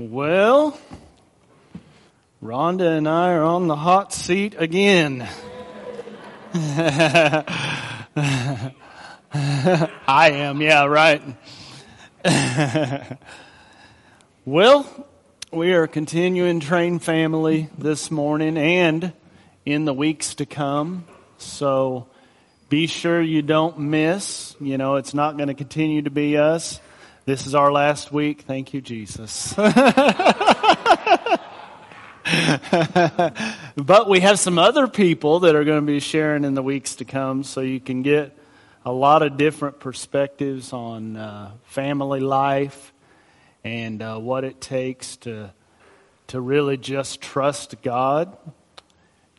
Well, Ronda and I are on the hot seat again. I am, yeah, right. well, we are continuing Treign Family this morning and in the weeks to come. So be sure you don't miss. You know, it's not going to continue to be us. This is our last week. Thank you, Jesus. but we have some other people that are going to be sharing in the weeks to come, so you can get a lot of different perspectives on uh, family life and uh, what it takes to to really just trust God,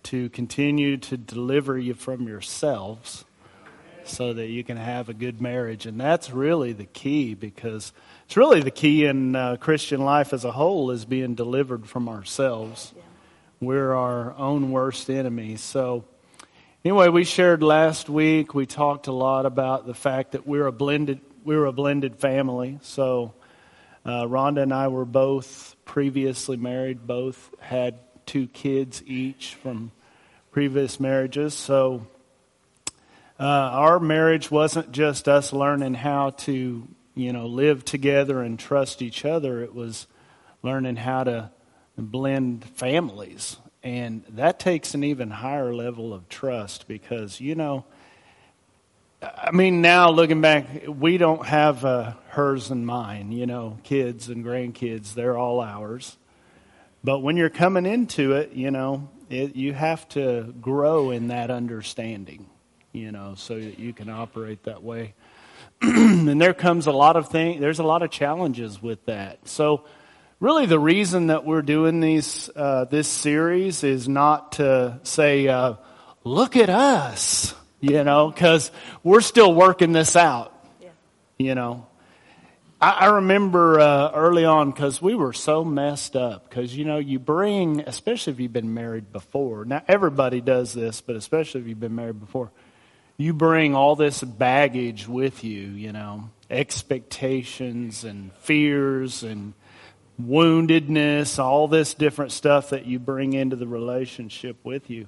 to continue to deliver you from yourselves, so that you can have a good marriage, and that's really the key because it's really the key in uh, Christian life as a whole is being delivered from ourselves. We're our own worst enemies. So, anyway, we shared last week. We talked a lot about the fact that we're a blended we're a blended family. So, uh, Ronda and I were both previously married. Both had two kids each from previous marriages. So. Uh, our marriage wasn't just us learning how to you know, live together and trust each other. It was learning how to blend families. And that takes an even higher level of trust because, you know, I mean, now looking back, we don't have uh, hers and mine, you know, kids and grandkids, they're all ours. But when you're coming into it, you know, it, you have to grow in that understanding, you know, so that you can operate that way. and there comes a lot of things, there's a lot of challenges with that. So, really, the reason that we're doing these, uh, this series is not to say, uh, look at us, you know, because we're still working this out, yeah. you know. I, I remember uh, early on because we were so messed up because, you know, you bring, especially if you've been married before. Now, everybody does this, but especially if you've been married before you bring all this baggage with you, you know, expectations and fears and woundedness, all this different stuff that you bring into the relationship with you.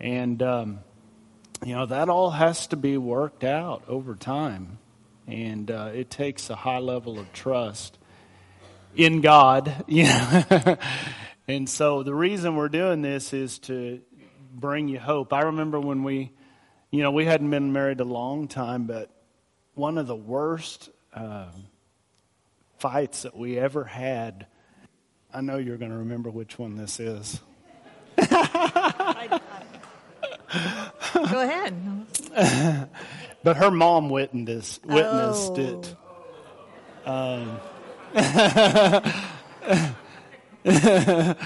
And, um, you know, that all has to be worked out over time. And uh, it takes a high level of trust in God. You know? and so the reason we're doing this is to bring you hope. I remember when we you know, we hadn't been married a long time, but one of the worst uh, fights that we ever had. I know you're going to remember which one this is. Go ahead. but her mom witnessed witnessed oh. it. Um,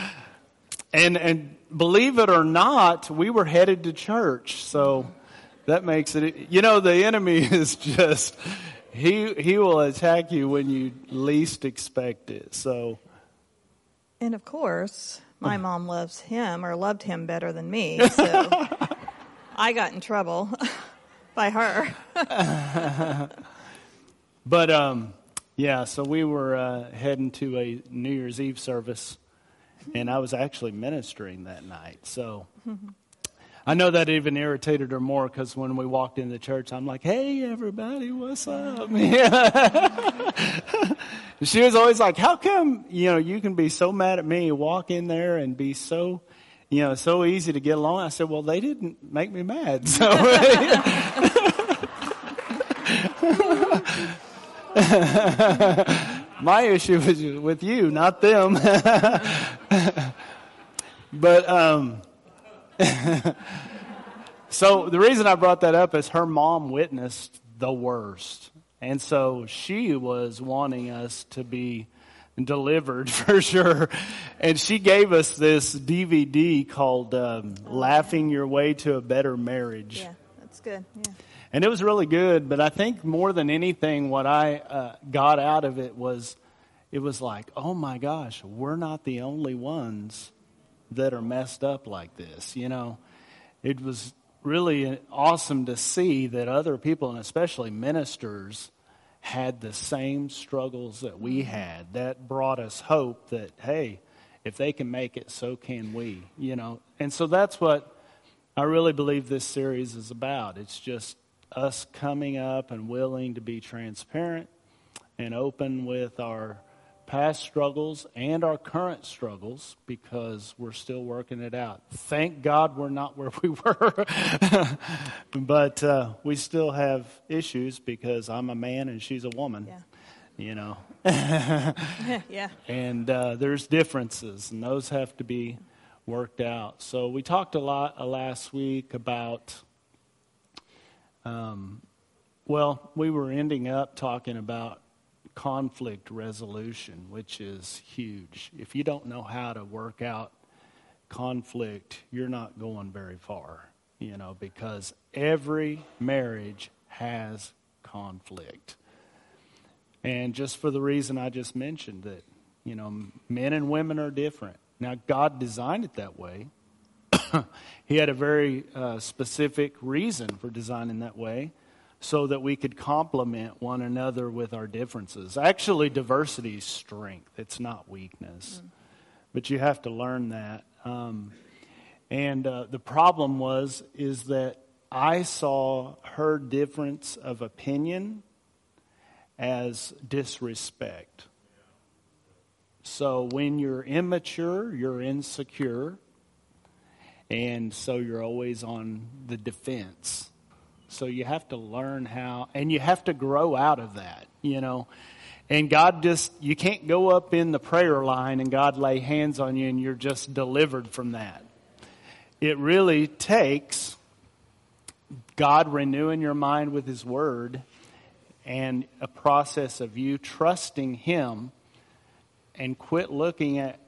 and and believe it or not, we were headed to church, so that makes it, you know, the enemy is just, he, he will attack you when you least expect it. So. And of course, my mom loves him or loved him better than me. So I got in trouble by her. but, um, yeah, so we were uh, heading to a New Year's Eve service, and I was actually ministering that night. So I know that even irritated her more because when we walked into the church, I'm like, hey, everybody, what's up? she was always like, how come, you know, you can be so mad at me, walk in there and be so, you know, so easy to get along? I said, well, they didn't make me mad. So. My issue was with you, not them. but, um, so the reason I brought that up is her mom witnessed the worst. And so she was wanting us to be delivered for sure. And she gave us this DVD called um, Laughing Your Way to a Better Marriage. Yeah, that's good. Yeah. And it was really good, but I think more than anything, what I uh, got out of it was it was like, oh my gosh, we're not the only ones that are messed up like this. You know, it was really awesome to see that other people, and especially ministers, had the same struggles that we mm-hmm. had. That brought us hope that, hey, if they can make it, so can we, you know. And so that's what I really believe this series is about. It's just us coming up and willing to be transparent and open with our past struggles and our current struggles because we're still working it out. Thank God we're not where we were, but uh, we still have issues because I'm a man and she's a woman. Yeah. You know, yeah. and uh, there's differences, and those have to be worked out. So we talked a lot uh, last week about. Um, well, we were ending up talking about conflict resolution, which is huge. If you don't know how to work out conflict, you're not going very far, you know, because every marriage has conflict. And just for the reason I just mentioned that, you know, men and women are different. Now, God designed it that way. he had a very uh, specific reason for designing that way so that we could complement one another with our differences. Actually, diversity is strength, it's not weakness. Mm. But you have to learn that. Um, and uh, the problem was is that I saw her difference of opinion as disrespect. So when you're immature, you're insecure, and so you're always on the defense. So you have to learn how, and you have to grow out of that, you know. And God just, you can't go up in the prayer line and God lay hands on you and you're just delivered from that. It really takes God renewing your mind with His Word and a process of you trusting Him and quit looking at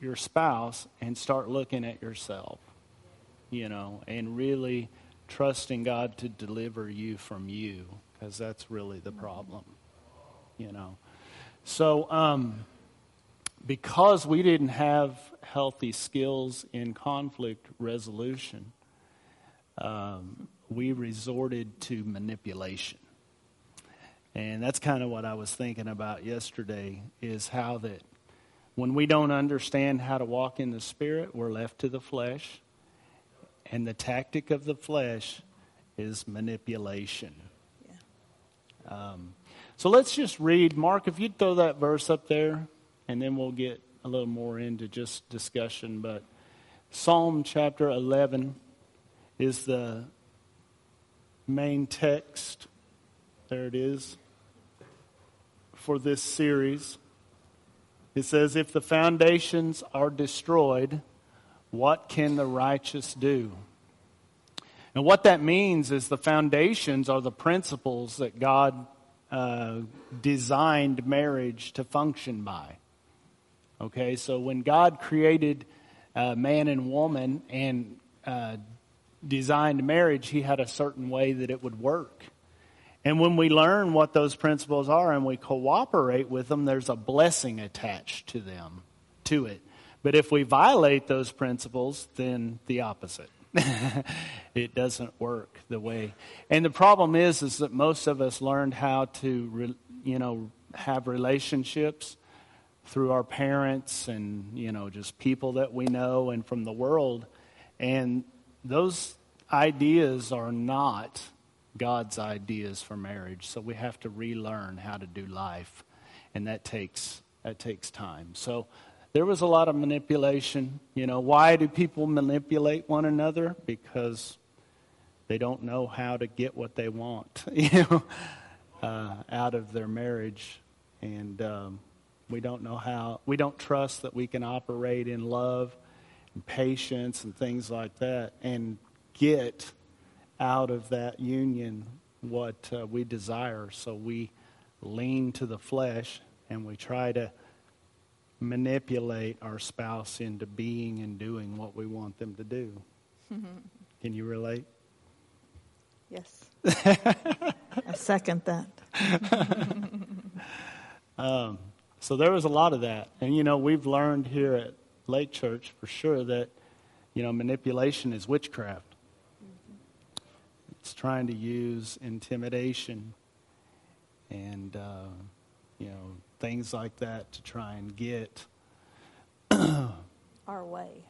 your spouse and start looking at yourself, you know, and really trusting God to deliver you from you, because that's really the problem, you know. So, um, because we didn't have healthy skills in conflict resolution, um, we resorted to manipulation. And that's kind of what I was thinking about yesterday is how that when we don't understand how to walk in the Spirit, we're left to the flesh and the tactic of the flesh is manipulation. Yeah. Um, so let's just read. Mark, if you'd throw that verse up there, and then we'll get a little more into just discussion. But Psalm chapter 11 is the main text. There it is for this series. It says, If the foundations are destroyed, what can the righteous do? And what that means is the foundations are the principles that God uh, designed marriage to function by. Okay, so when God created uh, man and woman and uh, designed marriage, He had a certain way that it would work. And when we learn what those principles are and we cooperate with them, there's a blessing attached to them, to it. But if we violate those principles, then the opposite. it doesn't work the way. And the problem is, is that most of us learned how to, re, you know, have relationships through our parents and you know just people that we know and from the world, and those ideas are not God's ideas for marriage. So we have to relearn how to do life, and that takes that takes time. So there was a lot of manipulation. You know, why do people manipulate one another? Because they don't know how to get what they want, you know, uh, out of their marriage, and um, we don't know how. We don't trust that we can operate in love and patience and things like that, and get out of that union what uh, we desire. So we lean to the flesh and we try to manipulate our spouse into being and doing what we want them to do. Can you relate? Yes. I second that. um, so there was a lot of that. And, you know, we've learned here at Lake Church for sure that, you know, manipulation is witchcraft. Mm-hmm. It's trying to use intimidation and uh, you know things like that to try and get our way.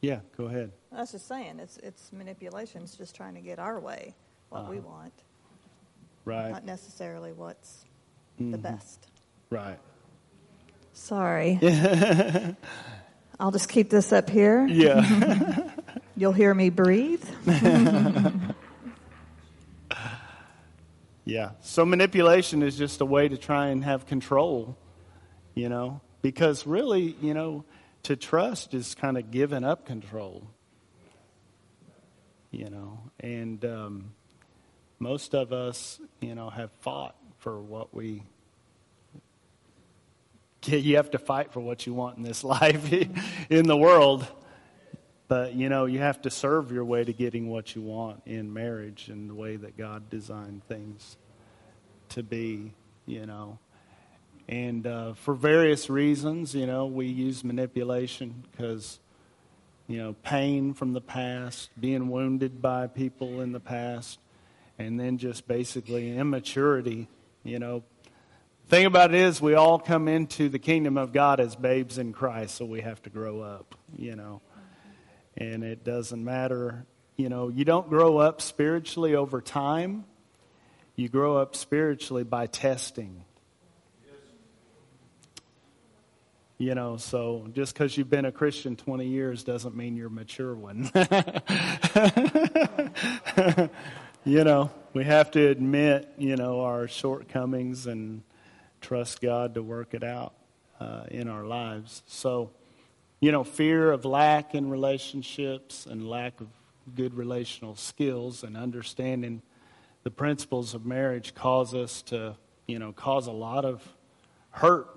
Yeah, go ahead. I was just saying, it's it's manipulation. It's just trying to get our way, what uh-huh. we want. Right. Not necessarily what's mm-hmm. the best. Right. Sorry. I'll just keep this up here. Yeah. You'll hear me breathe. yeah. So manipulation is just a way to try and have control, you know, because really, you know, to trust is kind of giving up control, you know, and um, most of us, you know, have fought for what we you have to fight for what you want in this life in the world but you know you have to serve your way to getting what you want in marriage and the way that god designed things to be you know. And uh, for various reasons you know we use manipulation because you know pain from the past being wounded by people in the past and then just basically immaturity you know. Thing about it is we all come into the kingdom of god as babes in christ so we have to grow up you know and it doesn't matter. You know you don't grow up spiritually over time. You grow up spiritually by testing. You know so just because you've been a christian 20 years doesn't mean you're a mature one. You know we have to admit you know our shortcomings and trust God to work it out uh, in our lives. So, you know, fear of lack in relationships and lack of good relational skills and understanding the principles of marriage cause us to, you know, cause a lot of hurt.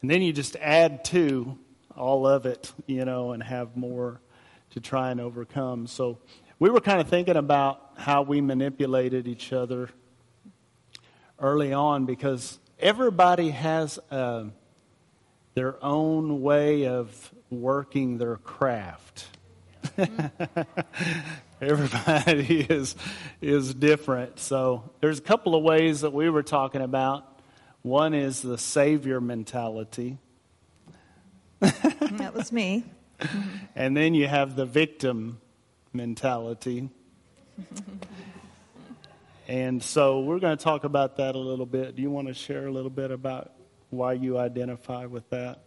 And then you just add to all of it, you know, and have more to try and overcome. So we were kind of thinking about how we manipulated each other early on because everybody has uh, their own way of working their craft. everybody is is different. So there's a couple of ways that we were talking about. One is the savior mentality. Mm, that was me. and then you have the victim mentality. And so we're going to talk about that a little bit. Do you want to share a little bit about why you identify with that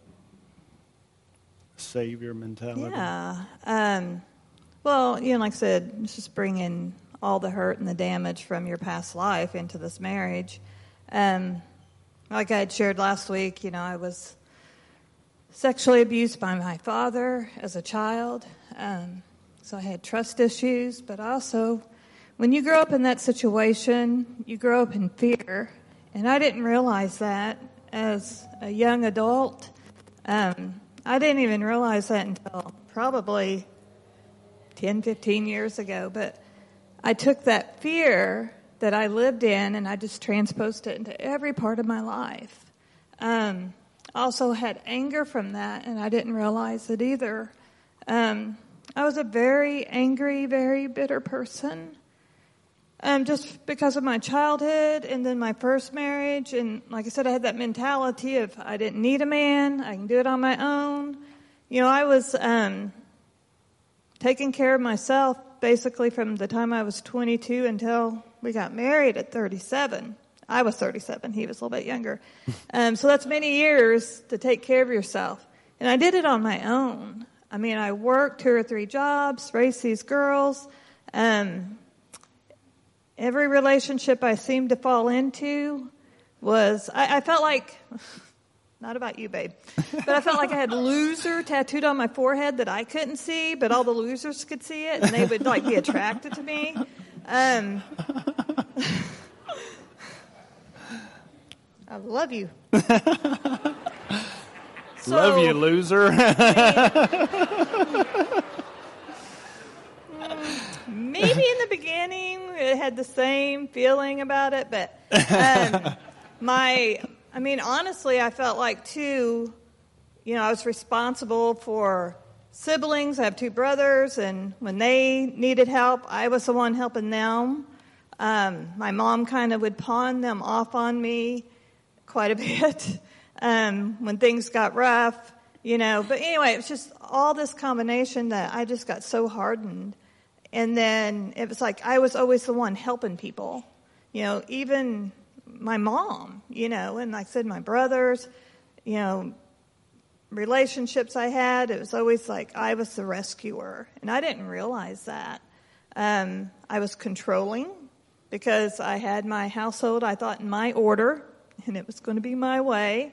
savior mentality? Yeah. Um, well, you know, like I said, it's just bringing all the hurt and the damage from your past life into this marriage. Um, like I had shared last week, you know, I was sexually abused by my father as a child. Um, so I had trust issues, but also when you grow up in that situation, you grow up in fear. And I didn't realize that as a young adult. Um, I didn't even realize that until probably 10, 15 years ago. But I took that fear that I lived in and I just transposed it into every part of my life. Um, also had anger from that, and I didn't realize it either. Um, I was a very angry, very bitter person um, just because of my childhood and then my first marriage. And like I said, I had that mentality of I didn't need a man, I can do it on my own. You know, I was um, taking care of myself basically from the time I was 22 until we got married at 37. I was 37, he was a little bit younger. Um, so that's many years to take care of yourself. And I did it on my own. I mean, I worked two or three jobs, raised these girls. Um, every relationship I seemed to fall into was, I, I felt like, not about you, babe, but I felt like I had loser tattooed on my forehead that I couldn't see, but all the losers could see it, and they would like be attracted to me. Um, I love you. so, love you, loser. maybe in the beginning it had the same feeling about it, but um, my, I mean, honestly, I felt like too, you know, I was responsible for siblings. I have two brothers, and when they needed help, I was the one helping them. Um, my mom kind of would pawn them off on me quite a bit um, when things got rough, you know. But anyway, it was just all this combination that I just got so hardened. And then it was like I was always the one helping people, you know, even my mom, you know, and like I said, my brothers, you know, relationships I had, it was always like I was the rescuer. And I didn't realize that. Um, I was controlling because I had my household, I thought, in my order, and it was going to be my way.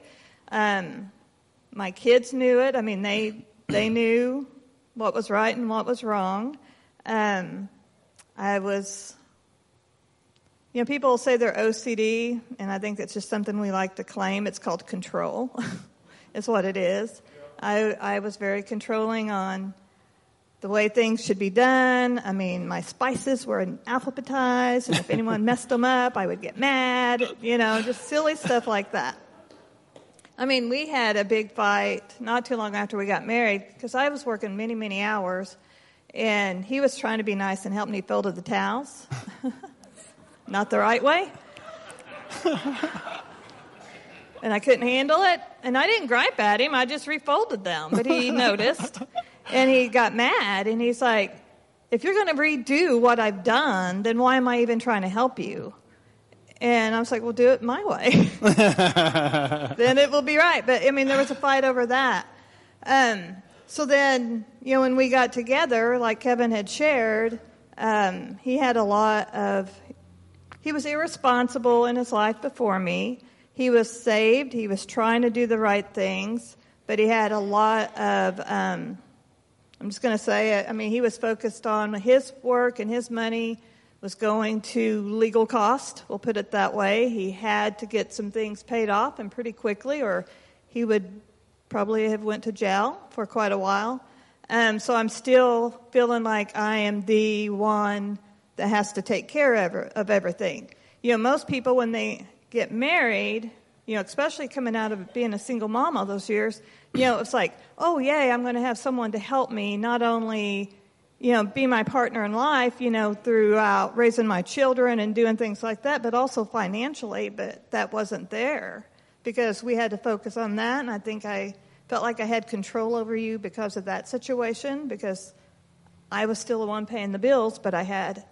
Um, my kids knew it. I mean, they they knew what was right and what was wrong. Um, I was, you know, people say they're OCD, and I think it's just something we like to claim. It's called control. is what it is. I I was very controlling on the way things should be done. I mean, my spices were alphabetized, and if anyone messed them up, I would get mad, you know, just silly stuff like that. I mean, we had a big fight not too long after we got married because I was working many, many hours, and he was trying to be nice and help me fold the towels. not the right way. and I couldn't handle it. And I didn't gripe at him, I just refolded them, but he noticed. And he got mad and he's like, if you're going to redo what I've done, then why am I even trying to help you? And I was like, well, do it my way. then it will be right. But I mean, there was a fight over that. Um, so then, you know, when we got together, like Kevin had shared, um, he had a lot of, he was irresponsible in his life before me. He was saved. He was trying to do the right things, but he had a lot of, um, I'm just going to say it. I mean, he was focused on his work and his money was going to legal cost. We'll put it that way. He had to get some things paid off and pretty quickly, or he would probably have went to jail for quite a while. Um, so I'm still feeling like I am the one that has to take care of, of everything. You know, most people when they get married, you know, especially coming out of being a single mom all those years, you know, it's like, oh, yay, I'm going to have someone to help me not only, you know, be my partner in life, you know, throughout raising my children and doing things like that, but also financially. But that wasn't there because we had to focus on that. And I think I felt like I had control over you because of that situation because I was still the one paying the bills, but I had,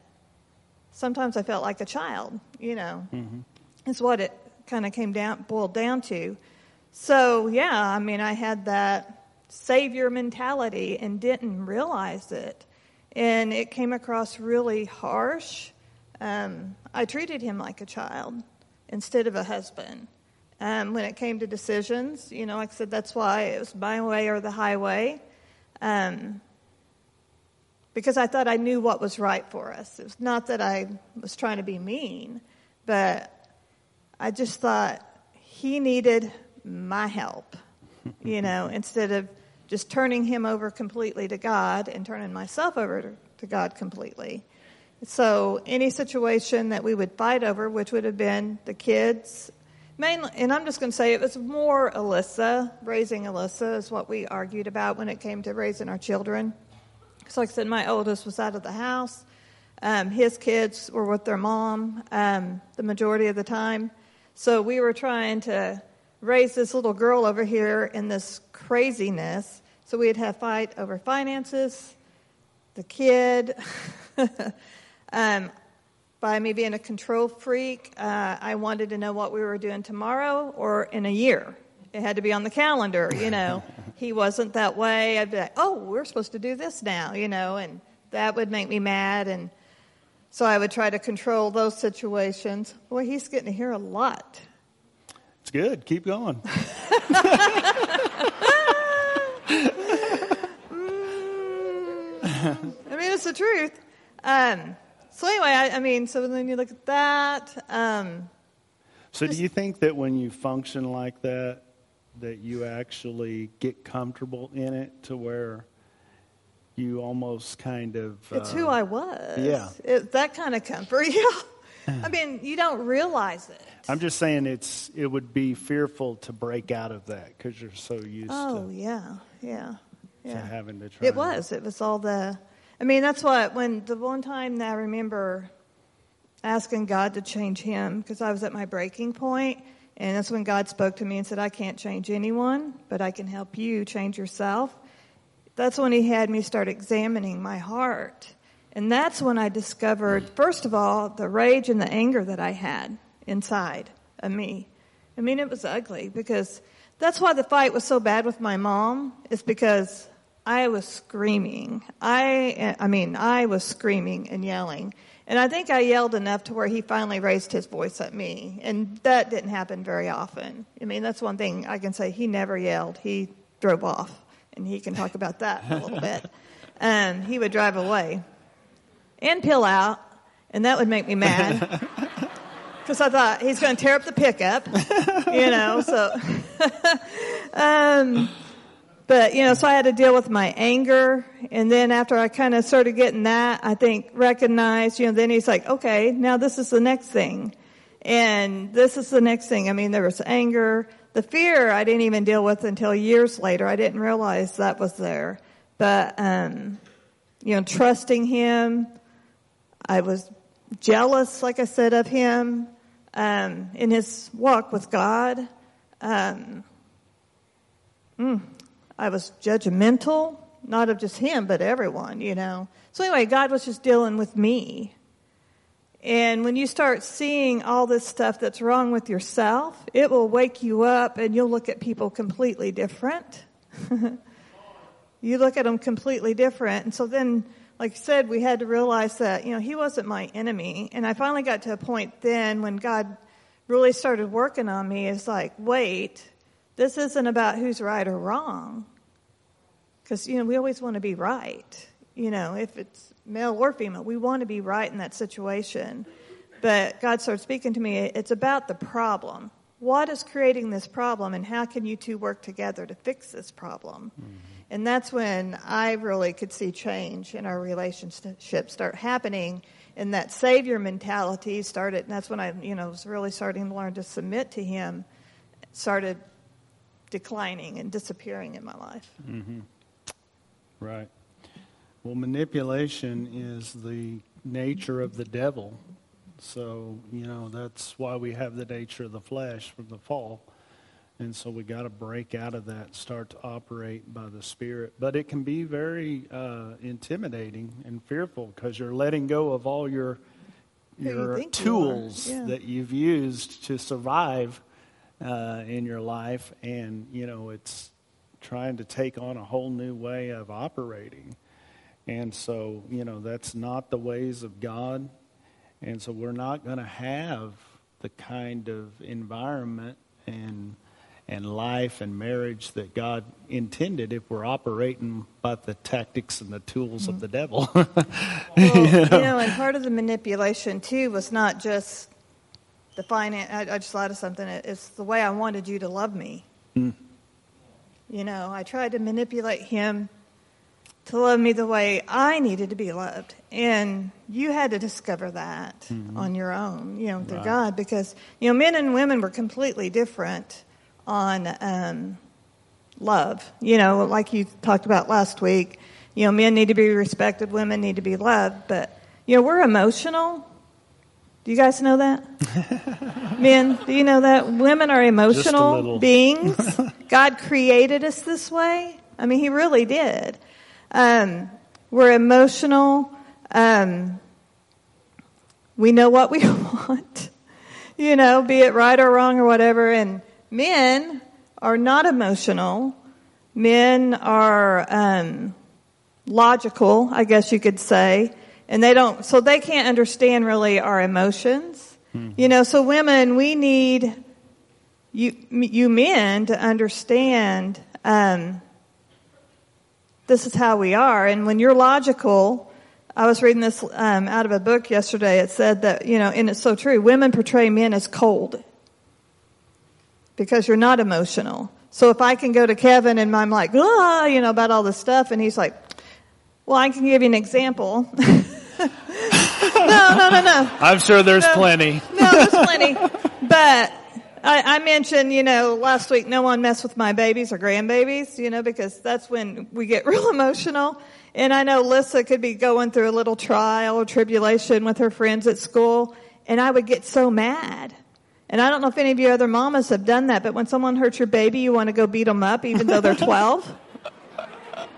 sometimes I felt like a child, you know, mm-hmm. is what it kind of came down, boiled down to. So, yeah, I mean, I had that savior mentality and didn't realize it. And it came across really harsh. Um, I treated him like a child instead of a husband. Um, when it came to decisions, you know, like I said, that's why it was my way or the highway. Um, because I thought I knew what was right for us. It was not that I was trying to be mean, but I just thought he needed my help, you know, instead of just turning him over completely to God and turning myself over to God completely. So any situation that we would fight over, which would have been the kids, mainly, and I'm just going to say it was more Alyssa, raising Alyssa is what we argued about when it came to raising our children. So like I said, my oldest was out of the house. Um, his kids were with their mom um, the majority of the time. So we were trying to raise this little girl over here in this craziness. So we'd have fight over finances, the kid. um, by me being a control freak, uh, I wanted to know what we were doing tomorrow or in a year. It had to be on the calendar, you know. he wasn't that way. I'd be like, oh, we're supposed to do this now, you know, and that would make me mad. And so I would try to control those situations. Boy, he's getting to hear a lot. It's good. Keep going. I mean, it's the truth. Um, so anyway, I, I, mean, so then you look at that. Um, so do you think that when you function like that, that you actually get comfortable in it to where you almost kind of. It's who uh, I was. Yeah. It, that kind of comfort. Yeah. I mean, you don't realize it. I'm just saying it's it would be fearful to break out of that because you're so used oh, to. yeah, yeah, yeah. To having to try. It was. It was all the. I mean, that's what when the one time that I remember, asking God to change him because I was at my breaking point, and that's when God spoke to me and said, "I can't change anyone, but I can help you change yourself." That's when He had me start examining my heart, and that's when I discovered, first of all, the rage and the anger that I had inside of me. I mean, it was ugly because that's why the fight was so bad with my mom. Is because I was screaming. I, I mean, I was screaming and yelling. And I think I yelled enough to where he finally raised his voice at me. And that didn't happen very often. I mean, that's one thing I can say. He never yelled. He drove off. And he can talk about that a little bit. Um, he would drive away and peel out. And that would make me mad. Because I thought he's going to tear up the pickup, you know, so. um, but, you know, so I had to deal with my anger. And then after I kind of started getting that, I think recognized, you know, then he's like, okay, now this is the next thing. And this is the next thing. I mean, there was anger. The fear I didn't even deal with until years later. I didn't realize that was there. But, um, you know, trusting him. I was jealous, like I said, of him, um, in his walk with God. Um, mm, I was judgmental, not of just him, but everyone, you know. So anyway, God was just dealing with me. And when you start seeing all this stuff that's wrong with yourself, it will wake you up and you'll look at people completely different. you look at them completely different. And so then, like I said, we had to realize that, you know, he wasn't my enemy. And I finally got to a point then when God really started working on me. It's like, wait, this isn't about who's right or wrong. Because, you know, we always want to be right. You know, if it's male or female, we want to be right in that situation. But God started speaking to me, it's about the problem. What is creating this problem, and how can you two work together to fix this problem? Mm-hmm. And that's when I really could see change in our relationship start happening. And that savior mentality started, and that's when I, you know, was really starting to learn to submit to Him, started declining and disappearing in my life. Mm-hmm. Right. Well, manipulation is the nature of the devil. So, you know, that's why we have the nature of the flesh from the fall. And so we got to break out of that, start to operate by the Spirit. But it can be very uh, intimidating and fearful because you're letting go of all your your you tools you yeah. that you've used to survive uh, in your life, and you know it's trying to take on a whole new way of operating. And so, you know, that's not the ways of God. And so we're not going to have the kind of environment and and life and marriage that God intended if we're operating by the tactics and the tools mm-hmm. of the devil. well, you, know? you know, and part of the manipulation too was not just the finance. I, I just thought of something. It's the way I wanted you to love me. Mm. You know, I tried to manipulate him to love me the way I needed to be loved. And you had to discover that mm-hmm. on your own, you know, through right. God, because, you know, men and women were completely different on um, love. You know, like you talked about last week, you know, men need to be respected, women need to be loved, but, you know, we're emotional. Do you guys know that? Men, do you know that? Women are emotional beings. God created us this way. I mean, He really did. Um, we're emotional. Um, we know what we want, you know, be it right or wrong or whatever. And men are not emotional. Men are um, logical, I guess you could say and they don't, so they can't understand really our emotions. Mm-hmm. You know, so women, we need you, you men to understand um, this is how we are. And when you're logical, I was reading this um, out of a book yesterday. It said that, you know, and it's so true, women portray men as cold because you're not emotional. So if I can go to Kevin and I'm like, ah, you know, about all this stuff, and he's like, well, I can give you an example. no, no, no, no. I'm sure there's no, plenty. no, there's plenty. But I, I, mentioned, you know, last week, no one mess with my babies or grandbabies, you know, because that's when we get real emotional. And I know Lissa could be going through a little trial or tribulation with her friends at school. and I would get so mad. And I don't know if any of you other mamas have done that, but when someone hurts your baby, you want to go beat them up even though they're 12.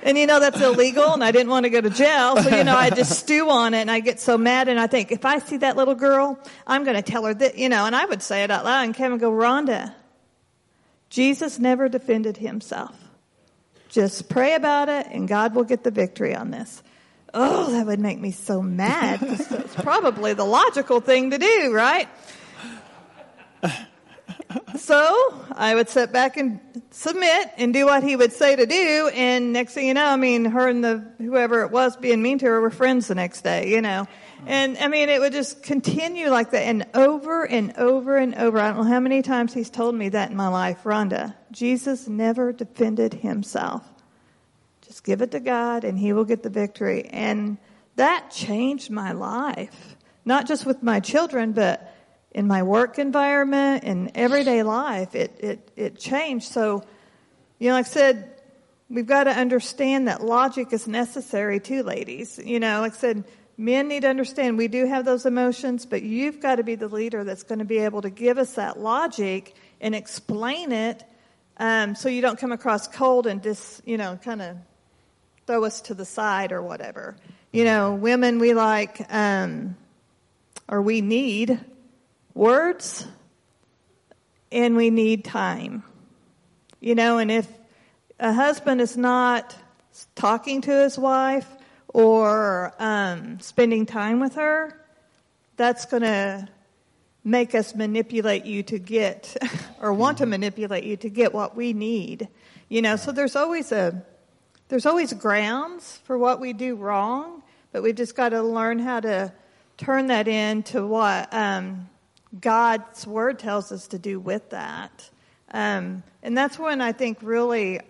And you know that's illegal and I didn't want to go to jail. So, you know, I just stew on it and I get so mad and I think, if I see that little girl, I'm going to tell her that, you know, and I would say it out loud and Kevin go, Ronda, Jesus never defended himself. Just pray about it and God will get the victory on this. Oh, that would make me so mad. It's probably the logical thing to do, right? So I would sit back and submit and do what he would say to do. And next thing you know, I mean, her and the whoever it was being mean to her were friends the next day, you know. And I mean, it would just continue like that and over and over and over. I don't know how many times he's told me that in my life. Ronda, Jesus never defended himself. Just give it to God and he will get the victory. And that changed my life. Not just with my children, but in my work environment and everyday life. It, it, it changed. So, you know, like I said, we've got to understand that logic is necessary too, ladies. You know, like I said, men need to understand we do have those emotions, but you've got to be the leader that's going to be able to give us that logic and explain it um, so you don't come across cold and just, you know, kind of throw us to the side or whatever. You know, women, we like, um, or we need words and we need time. You know, and if a husband is not talking to his wife or um, spending time with her, that's going to make us manipulate you to get or want to manipulate you to get what we need. You know, so there's always a there's always grounds for what we do wrong, but we've just got to learn how to turn that into what um, God's word tells us to do with that. Um, and that's when I think really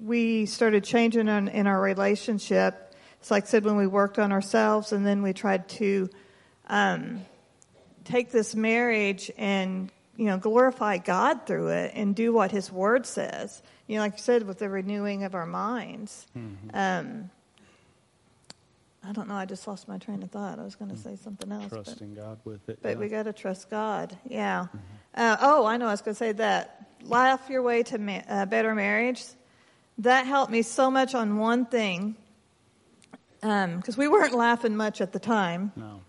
we started changing in, in, our relationship. It's like I said, when we worked on ourselves and then we tried to um, take this marriage and, you know, glorify God through it and do what His Word says. You know, like you said, with the renewing of our minds. Mm-hmm. Um, I don't know. I just lost my train of thought. I was going to say something else. Trusting but, God with it. But yeah. we got to trust God. Yeah. Mm-hmm. Uh, oh, I know. I was going to say that. Laugh your way to ma- uh, better marriage. That helped me so much on one thing. Because um, we weren't laughing much at the time. No.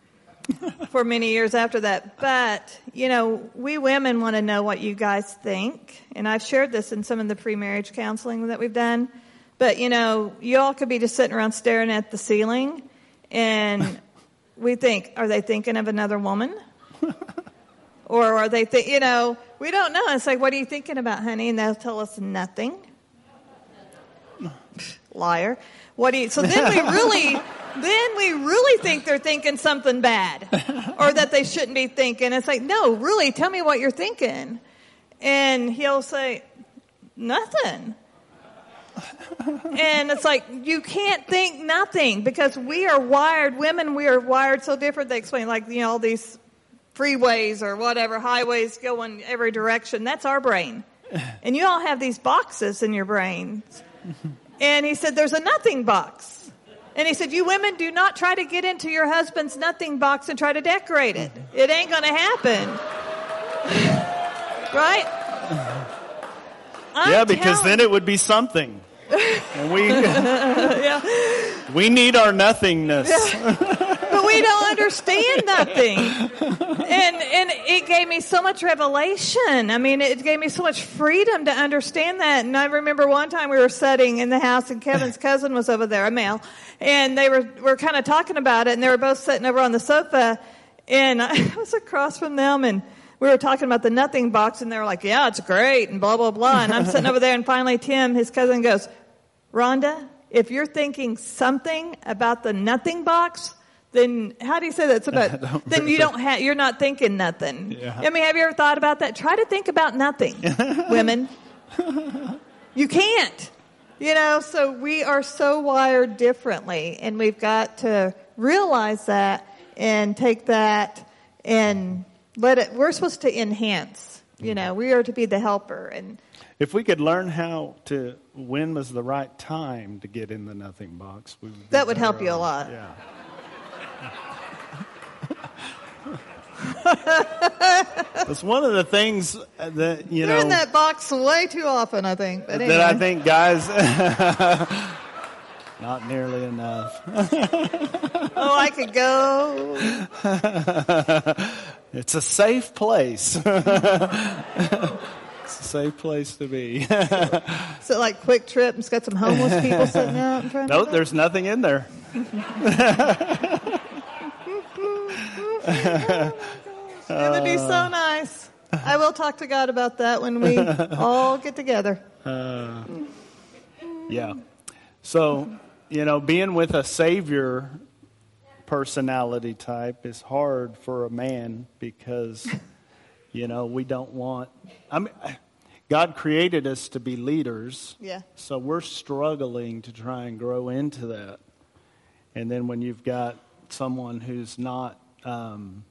for many years after that. But, you know, we women want to know what you guys think. And I've shared this in some of the pre marriage counseling that we've done. But, you know, you all could be just sitting around staring at the ceiling and we think, are they thinking of another woman? or are they, th- you know, we don't know. It's like, what are you thinking about, honey? And they'll tell us nothing. Liar. What do you, so then we really, then we really think they're thinking something bad or that they shouldn't be thinking. It's like, no, really, tell me what you're thinking. And he'll say, nothing and it's like you can't think nothing because we are wired women we are wired so different. They explain like you know all these freeways or whatever highways go in every direction. That's our brain. And you all have these boxes in your brains and he said there's a nothing box. And he said you women do not try to get into your husband's nothing box and try to decorate it. It ain't gonna happen. Right? I'm yeah, because then it would be something. And we yeah. we need our nothingness. Yeah. But we don't understand nothing. And and it gave me so much revelation. I mean, it gave me so much freedom to understand that. And I remember one time we were sitting in the house and Kevin's cousin was over there, a male, and they were were kind of talking about it and they were both sitting over on the sofa and I was across from them and we were talking about the nothing box and they were like, yeah, it's great and blah, blah, blah. And I'm sitting over there and finally Tim, his cousin goes, Ronda, if you're thinking something about the nothing box, then how do you say that? About, then you don't have, you're not thinking nothing. Yeah. I mean, have you ever thought about that? Try to think about nothing, women. You can't. You know, so we are so wired differently and we've got to realize that and take that and let it, we're supposed to enhance. You mm-hmm. know, we are to be the helper. And if we could learn how to, when was the right time to get in the nothing box, would that would help you a lot. Yeah. it's one of the things that you They're know in that box way too often, I think. But that I think guys not nearly enough. Oh, I could go. It's a safe place. it's a safe place to be. So like QuikTrip. It's got some homeless people sitting out in front nope, of it. there's nothing in there. It would be so uh. nice. I will talk to God about that when we all get together. Uh. Yeah. So, you know, being with a savior personality type is hard for a man because, you know, we don't want. I mean, God created us to be leaders. Yeah. So we're struggling to try and grow into that. And then when you've got someone who's not, um,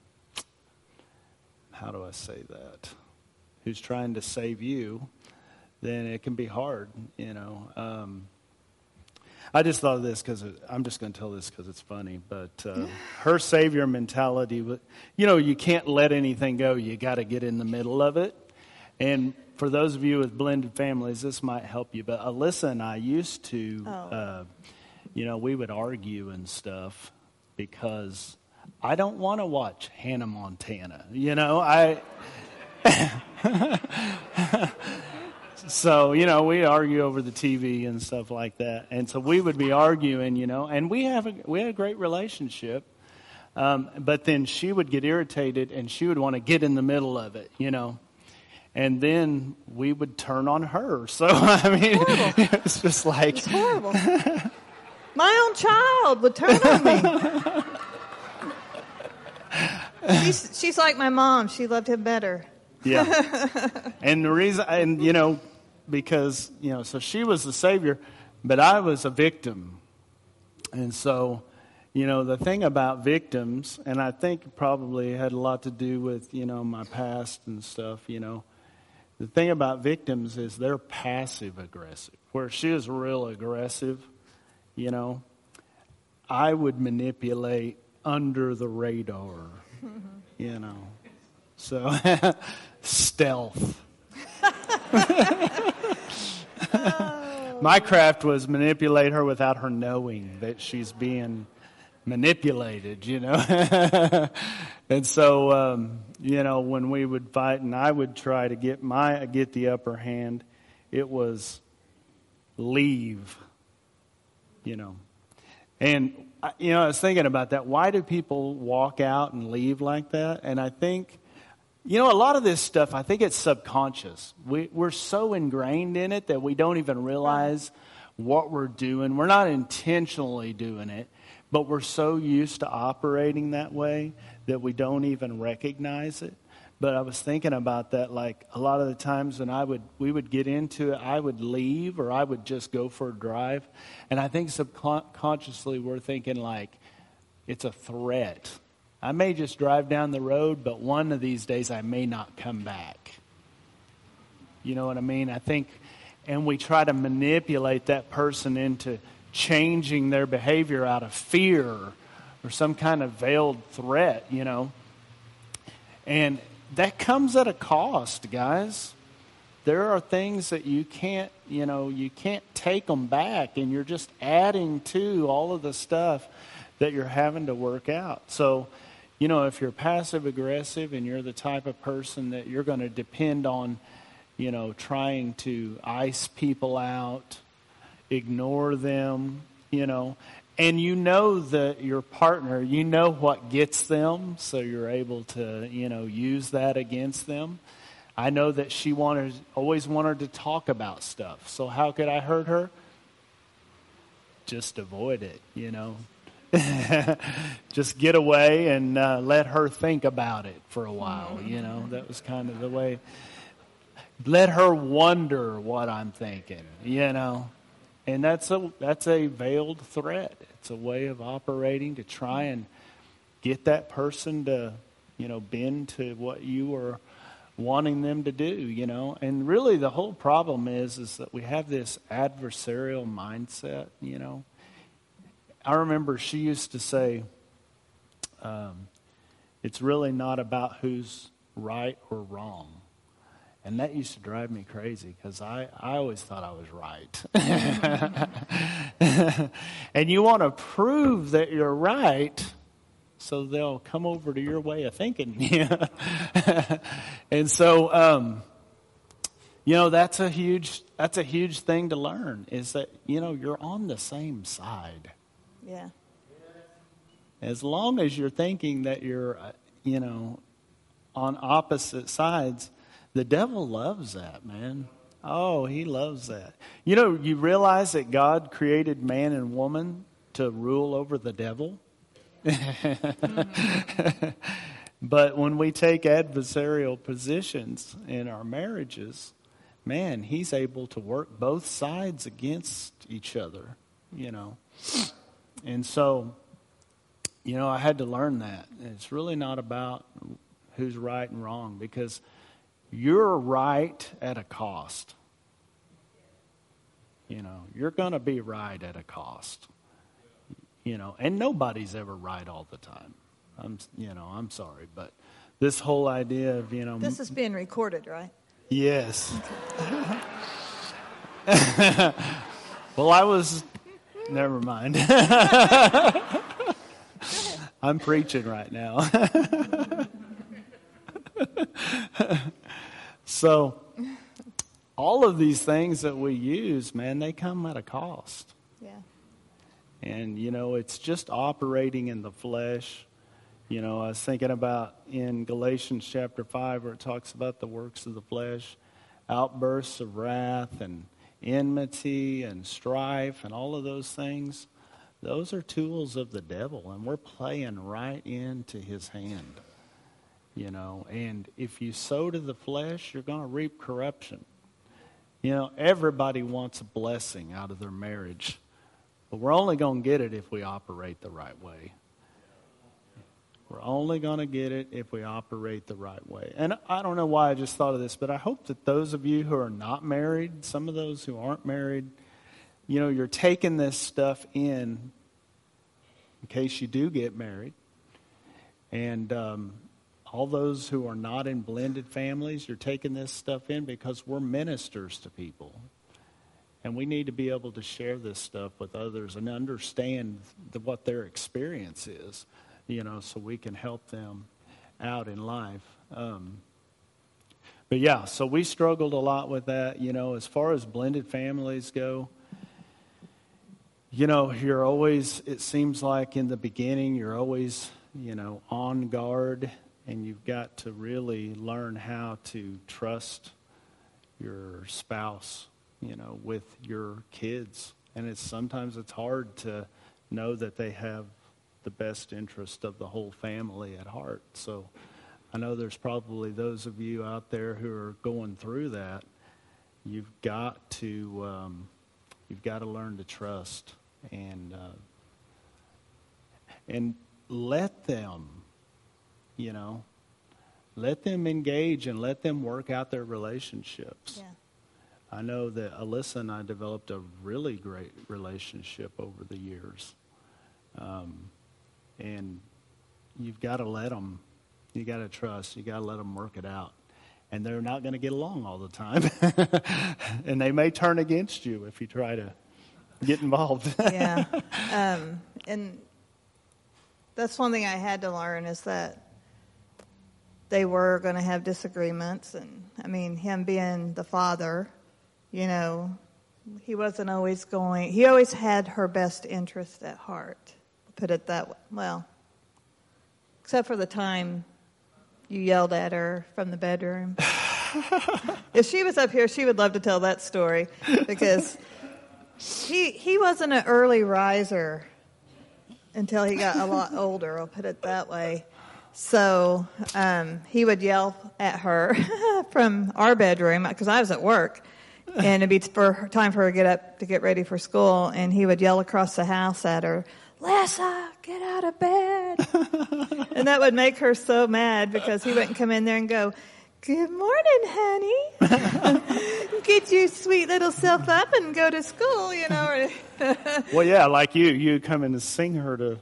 how do I say that? Who's trying to save you, then it can be hard, you know. Um, I just thought of this because I'm just going to tell this because it's funny. But uh, her savior mentality, you know, you can't let anything go. You got to get in the middle of it. And for those of you with blended families, this might help you. But Alyssa and I used to, Oh. uh, you know, we would argue and stuff because I don't want to watch Hannah Montana. You know, I. so you know we argue over the TV and stuff like that, and so we would be arguing, you know, and we have a we had a great relationship, um, but then she would get irritated and she would want to get in the middle of it, you know, and then we would turn on her. So I mean, it's just like It's horrible. My own child would turn on me. she's, she's like my mom. She loved him better. Yeah. and the reason, and you know, because, you know, so she was the savior, but I was a victim. And so, you know, the thing about victims, and I think probably had a lot to do with, you know, my past and stuff, you know, the thing about victims is they're passive aggressive, where she is real aggressive, you know. I would manipulate under the radar, you know. So, stealth. My craft was manipulate her without her knowing that she's being manipulated, you know. and so, um, you know, when we would fight and I would try to get my get the upper hand, it was leave, you know. And you know, I was thinking about that. Why do people walk out and leave like that? And I think you know, a lot of this stuff, I think it's subconscious. We, we're so ingrained in it that we don't even realize what we're doing. We're not intentionally doing it, but we're so used to operating that way that we don't even recognize it. But I was thinking about that, like a lot of the times when I would, we would get into it, I would leave or I would just go for a drive, and I think subconsciously we're thinking like it's a threat. I may just drive down the road, but one of these days I may not come back. You know what I mean? I think, and we try to manipulate that person into changing their behavior out of fear or some kind of veiled threat, you know. And that comes at a cost, guys. There are things that you can't, you know, you can't take them back, and you're just adding to all of the stuff that you're having to work out. So, you know, if you're passive aggressive and you're the type of person that you're going to depend on, you know, trying to ice people out, ignore them, you know, and you know that your partner, you know what gets them, so you're able to, you know, use that against them. I know that she wanted, always wanted to talk about stuff. So how could I hurt her? Just avoid it, you know. just get away and uh, let her think about it for a while. You know, that was kind of the way. Let her wonder what I'm thinking. You know, and that's a that's a veiled threat. It's a way of operating to try and get that person to, you know, bend to what you are wanting them to do. You know, and really the whole problem is is that we have this adversarial mindset. You know I remember she used to say, um, it's really not about who's right or wrong. And that used to drive me crazy because I, I always thought I was right. and you want to prove that you're right so they'll come over to your way of thinking. and so, um, you know, that's a huge, that's a huge thing to learn is that, you know, you're on the same side. Yeah. As long as you're thinking that you're, uh, you know, on opposite sides, the devil loves that, man. Oh, he loves that. You know, you realize that God created man and woman to rule over the devil? but when we take adversarial positions in our marriages, man, he's able to work both sides against each other, you know. And so, you know, I had to learn that. It's really not about who's right and wrong because you're right at a cost. You know, you're going to be right at a cost. You know, and nobody's ever right all the time. I'm, you know, I'm sorry, but this whole idea of, you know, this is being recorded, right? Yes. well, I was. Never mind. I'm preaching right now. so, all of these things that we use, man, they come at a cost. Yeah. And, you know, it's just operating in the flesh. You know, I was thinking about in Galatians chapter 5 where it talks about the works of the flesh, outbursts of wrath and enmity and strife and all of those things. Those are tools of the devil, and we're playing right into his hand. You know, and if you sow to the flesh, you're going to reap corruption. You know, everybody wants a blessing out of their marriage, but we're only going to get it if we operate the right way. We're only going to get it if we operate the right way. And I don't know why I just thought of this, but I hope that those of you who are not married, some of those who aren't married, you know, you're taking this stuff in in case you do get married. And um, all those who are not in blended families, you're taking this stuff in because we're ministers to people. And we need to be able to share this stuff with others and understand the, what their experience is, you know, so we can help them out in life. Um, but yeah, so we struggled a lot with that, you know, as far as blended families go. You know, you're always, it seems like in the beginning, you're always, you know, on guard and you've got to really learn how to trust your spouse, you know, with your kids. And it's sometimes it's hard to know that they have the best interest of the whole family at heart. So I know there's probably those of you out there who are going through that. You've got to um, you've got to learn to trust and uh, and let them you know. Let them engage and let them work out their relationships. Yeah. I know that Alyssa and I developed a really great relationship over the years. Um, and you've got to let them, you got to trust, you got to let them work it out. And they're not going to get along all the time. and they may turn against you if you try to get involved. yeah. Um, and that's one thing I had to learn is that they were going to have disagreements. And I mean, him being the father, you know, he wasn't always going, he always had her best interest at heart. Put it that way. Well, except for the time you yelled at her from the bedroom. if she was up here, she would love to tell that story because he he wasn't an early riser until he got a lot older. I'll put it that way. So um, he would yell at her from our bedroom because I was at work, and it'd be for time for her to get up to get ready for school, and he would yell across the house at her, "Lessa, get out of bed!" and that would make her so mad because he wouldn't come in there and go. Good morning, honey. Get your sweet little self up and go to school, you know. well, yeah, like you, you come in and sing her to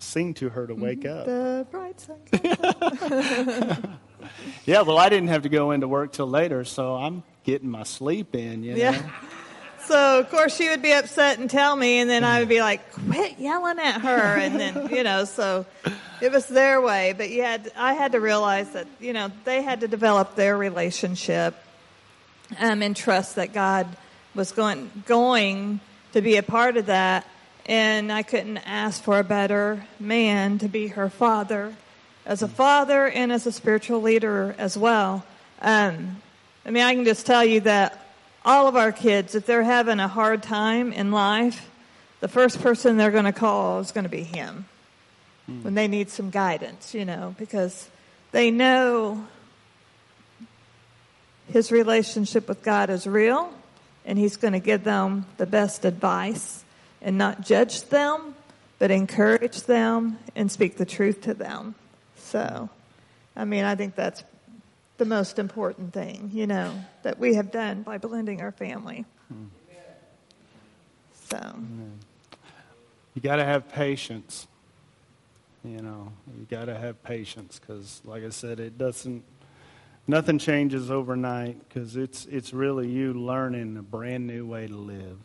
sing to her to mm-hmm. wake up. The bright side. Yeah, well, I didn't have to go into work till later, so I'm getting my sleep in, you know. Yeah. So of course she would be upset and tell me, and then I would be like, "Quit yelling at her!" And then you know, so it was their way. But you had, I had to realize that you know they had to develop their relationship um, and trust that God was going going to be a part of that. And I couldn't ask for a better man to be her father, as a father and as a spiritual leader as well. Um, I mean, I can just tell you that all of our kids, if they're having a hard time in life, the first person they're going to call is going to be him hmm. when they need some guidance, you know, because they know his relationship with God is real and he's going to give them the best advice and not judge them, but encourage them and speak the truth to them. So, I mean, I think that's the most important thing, you know, that we have done by blending our family. So, You got to have patience. You know, you got to have patience because, like I said, it doesn't. Nothing changes overnight because it's it's really you learning a brand new way to live.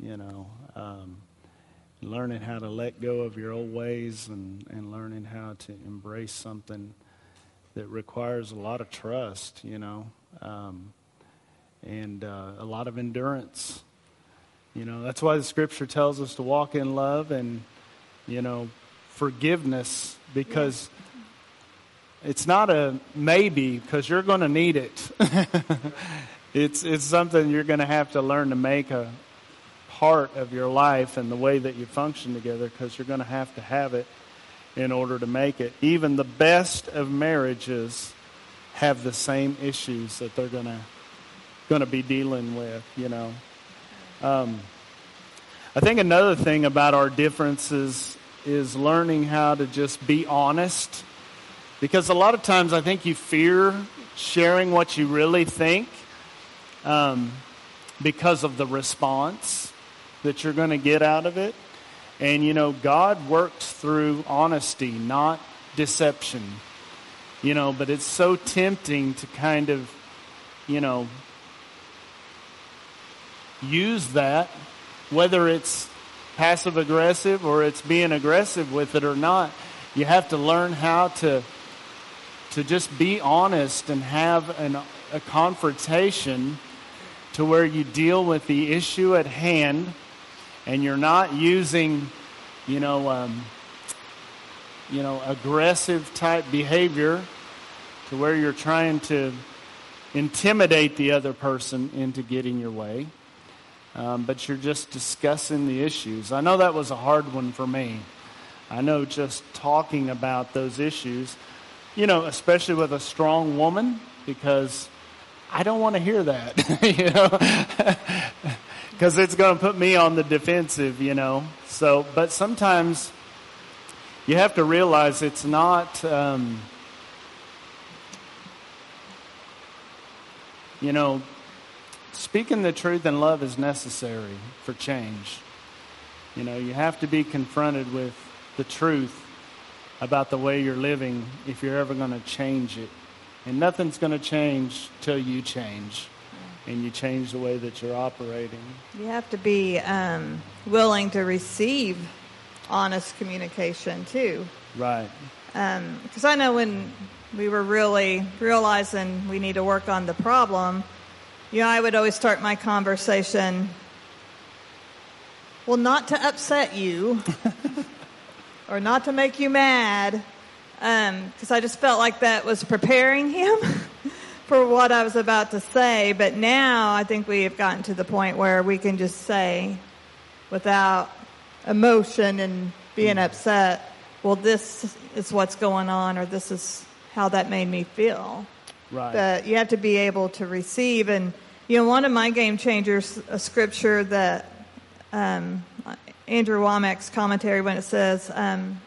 You know, um, learning how to let go of your old ways and and learning how to embrace something that requires a lot of trust. You know, um, and uh, a lot of endurance. You know, that's why the scripture tells us to walk in love and, you know, forgiveness because it's not a maybe because you're going to need it. it's, it's something you're going to have to learn to make a part of your life and the way that you function together because you're going to have to have it in order to make it. Even the best of marriages have the same issues that they're going to be dealing with, you know. Um, I think another thing about our differences is learning how to just be honest. Because a lot of times I think you fear sharing what you really think um, because of the response that you're going to get out of it. And, you know, God works through honesty, not deception. You know, but it's so tempting to kind of, you know, use that, whether it's passive aggressive or it's being aggressive with it or not. You have to learn how to to just be honest and have an, a confrontation to where you deal with the issue at hand and you're not using, you know, um, you know, aggressive type behavior to where you're trying to intimidate the other person into getting your way um, but you're just discussing the issues. I know that was a hard one for me. I know just talking about those issues, you know, especially with a strong woman, because I don't want to hear that, you know, because it's going to put me on the defensive, you know. So, but sometimes you have to realize it's not. Um, you know, speaking the truth in love is necessary for change. You know, you have to be confronted with the truth about the way you're living if you're ever going to change it. And nothing's going to change till you change and you change the way that you're operating. You have to be um, willing to receive honest communication too. Right. Because um, I know when we were really realizing we need to work on the problem, you know, I would always start my conversation, well, not to upset you or not to make you mad, because um, I just felt like that was preparing him for what I was about to say. But now I think we have gotten to the point where we can just say without emotion and being mm. upset, well, this is what's going on, or this is how that made me feel. Right. But you have to be able to receive. And, you know, one of my game changers, a scripture that um, Andrew Wommack's commentary when it says, um,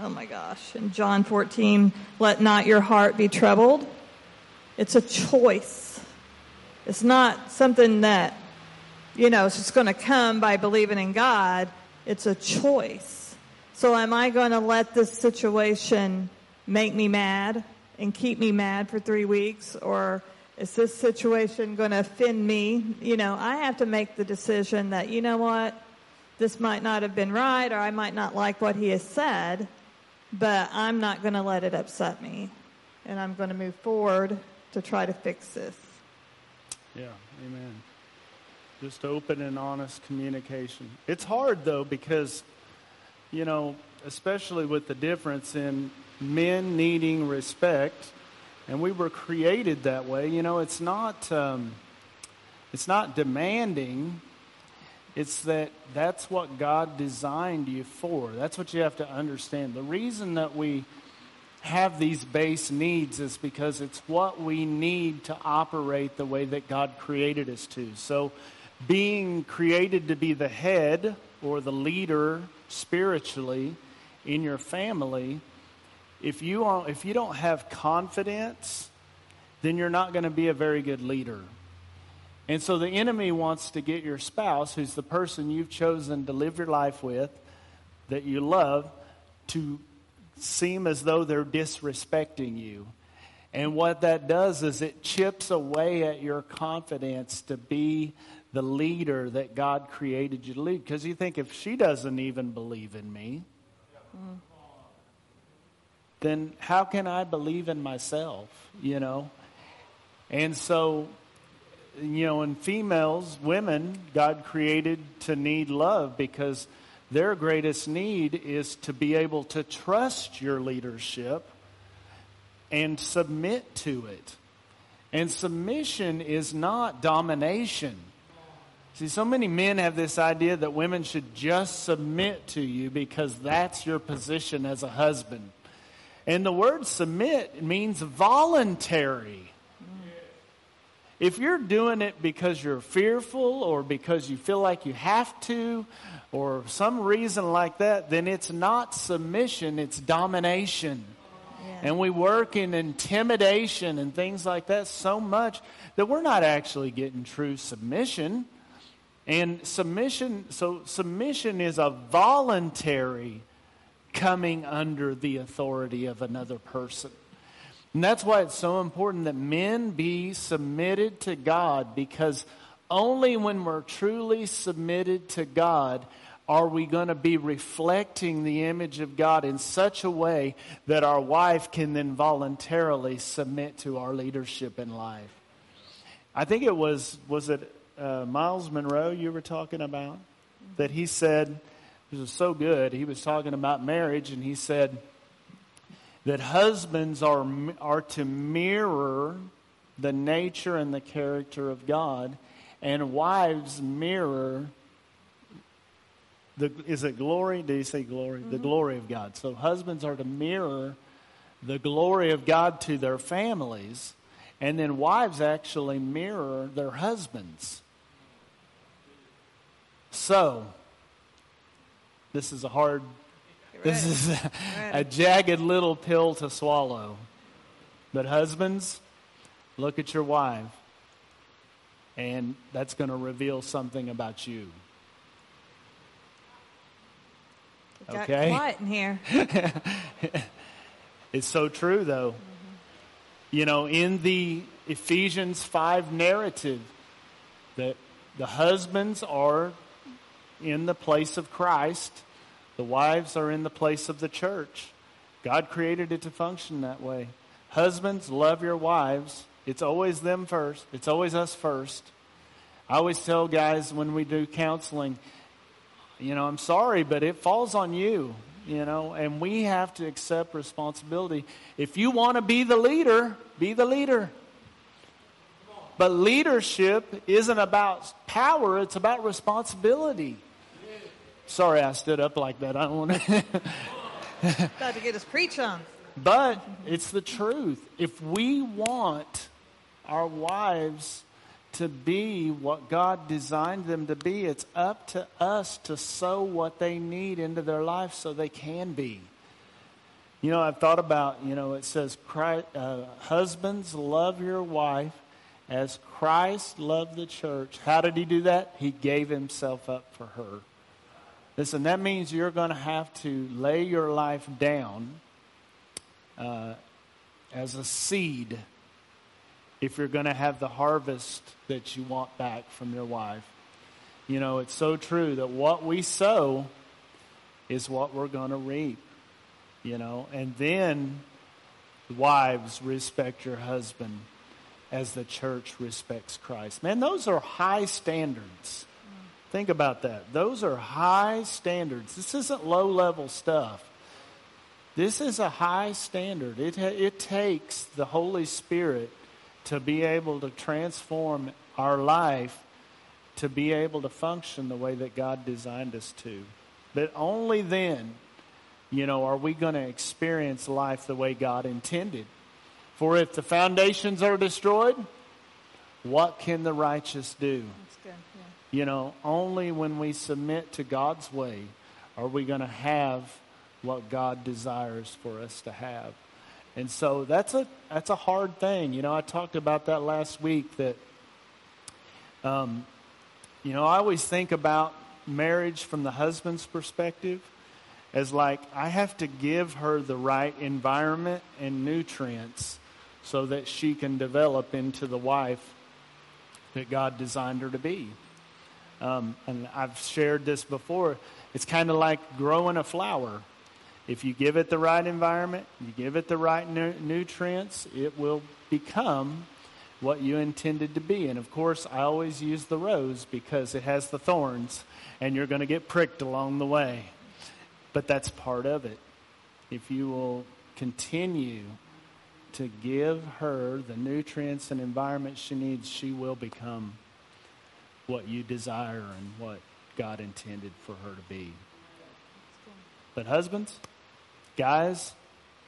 oh my gosh, in John 14, let not your heart be troubled. It's a choice. It's not something that, you know, it's just going to come by believing in God. It's a choice. So am I going to let this situation make me mad and keep me mad for three weeks? Or is this situation going to offend me? You know, I have to make the decision that, you know what, this might not have been right or I might not like what he has said, but I'm not going to let it upset me. And I'm going to move forward to try to fix this. Yeah, amen. Just open and honest communication. It's hard though because, you know, especially with the difference in men needing respect, and we were created that way. You know, it's not um, it's not demanding. It's that that's what God designed you for. That's what you have to understand. The reason that we have these base needs is because it's what we need to operate the way that God created us to. So, being created to be the head or the leader spiritually in your family, if you, are, if you don't have confidence, then you're not going to be a very good leader. And so the enemy wants to get your spouse, who's the person you've chosen to live your life with, that you love, to seem as though they're disrespecting you. And what that does is it chips away at your confidence to be the leader that God created you to lead. Because you think if she doesn't even believe in me, mm. then how can I believe in myself, you know? And so, you know, in females, women, God created to need love because their greatest need is to be able to trust your leadership and submit to it. And submission is not domination. See, so many men have this idea that women should just submit to you because that's your position as a husband. And the word submit means voluntary. If you're doing it because you're fearful or because you feel like you have to or some reason like that, then it's not submission, it's domination. Yeah. And we work in intimidation and things like that so much that we're not actually getting true submission. And submission, so submission is a voluntary coming under the authority of another person. And that's why it's so important that men be submitted to God because only when we're truly submitted to God are we going to be reflecting the image of God in such a way that our wife can then voluntarily submit to our leadership in life. I think it was, was it uh, Myles Munroe you were talking about? That he said, this was so good, he was talking about marriage and he said that husbands are, are to mirror the nature and the character of God and wives mirror the, is it glory? Do you say glory? Mm-hmm. The glory of God. So husbands are to mirror the glory of God to their families, and then wives actually mirror their husbands. So, this is a hard, this is a, a jagged little pill to swallow. But husbands, look at your wife, and that's going to reveal something about you. Got okay? quiet in here. it's so true, though. Mm-hmm. You know, in the Ephesians 5 narrative, that the husbands are in the place of Christ, the wives are in the place of the church. God created it to function that way. Husbands, love your wives. It's always them first, it's always us first. I always tell guys when we do counseling, you know, I'm sorry, but it falls on you, you know, and we have to accept responsibility. If you want to be the leader, be the leader. But leadership isn't about power, it's about responsibility. Sorry, I stood up like that. I don't want to. About to get us preach on. But it's the truth. If we want our wives to be what God designed them to be. It's up to us to sow what they need into their life so they can be. You know, I've thought about, you know, it says, Christ, uh, Husbands, love your wife as Christ loved the church. How did he do that? He gave himself up for her. Listen, that means you're going to have to lay your life down uh, as a seed if you're going to have the harvest that you want back from your wife. You know, it's so true that what we sow is what we're going to reap. You know, and then wives respect your husband as the church respects Christ. Man, those are high standards. Think about that. Those are high standards. This isn't low level stuff. This is a high standard. It, it takes the Holy Spirit to be able to transform our life to be able to function the way that God designed us to. But only then, you know, are we going to experience life the way God intended. For if the foundations are destroyed, what can the righteous do? Good, yeah. You know, only when we submit to God's way are we going to have what God desires for us to have. And so that's a that's a hard thing. You know, I talked about that last week that um, you know, I always think about marriage from the husband's perspective as like I have to give her the right environment and nutrients so that she can develop into the wife that God designed her to be. Um, and I've shared this before. It's kind of like growing a flower. If you give it the right environment, you give it the right nu- nutrients, it will become what you intended to be. And of course, I always use the rose because it has the thorns and you're going to get pricked along the way. But that's part of it. If you will continue to give her the nutrients and environment she needs, she will become what you desire and what God intended for her to be. But husbands, guys,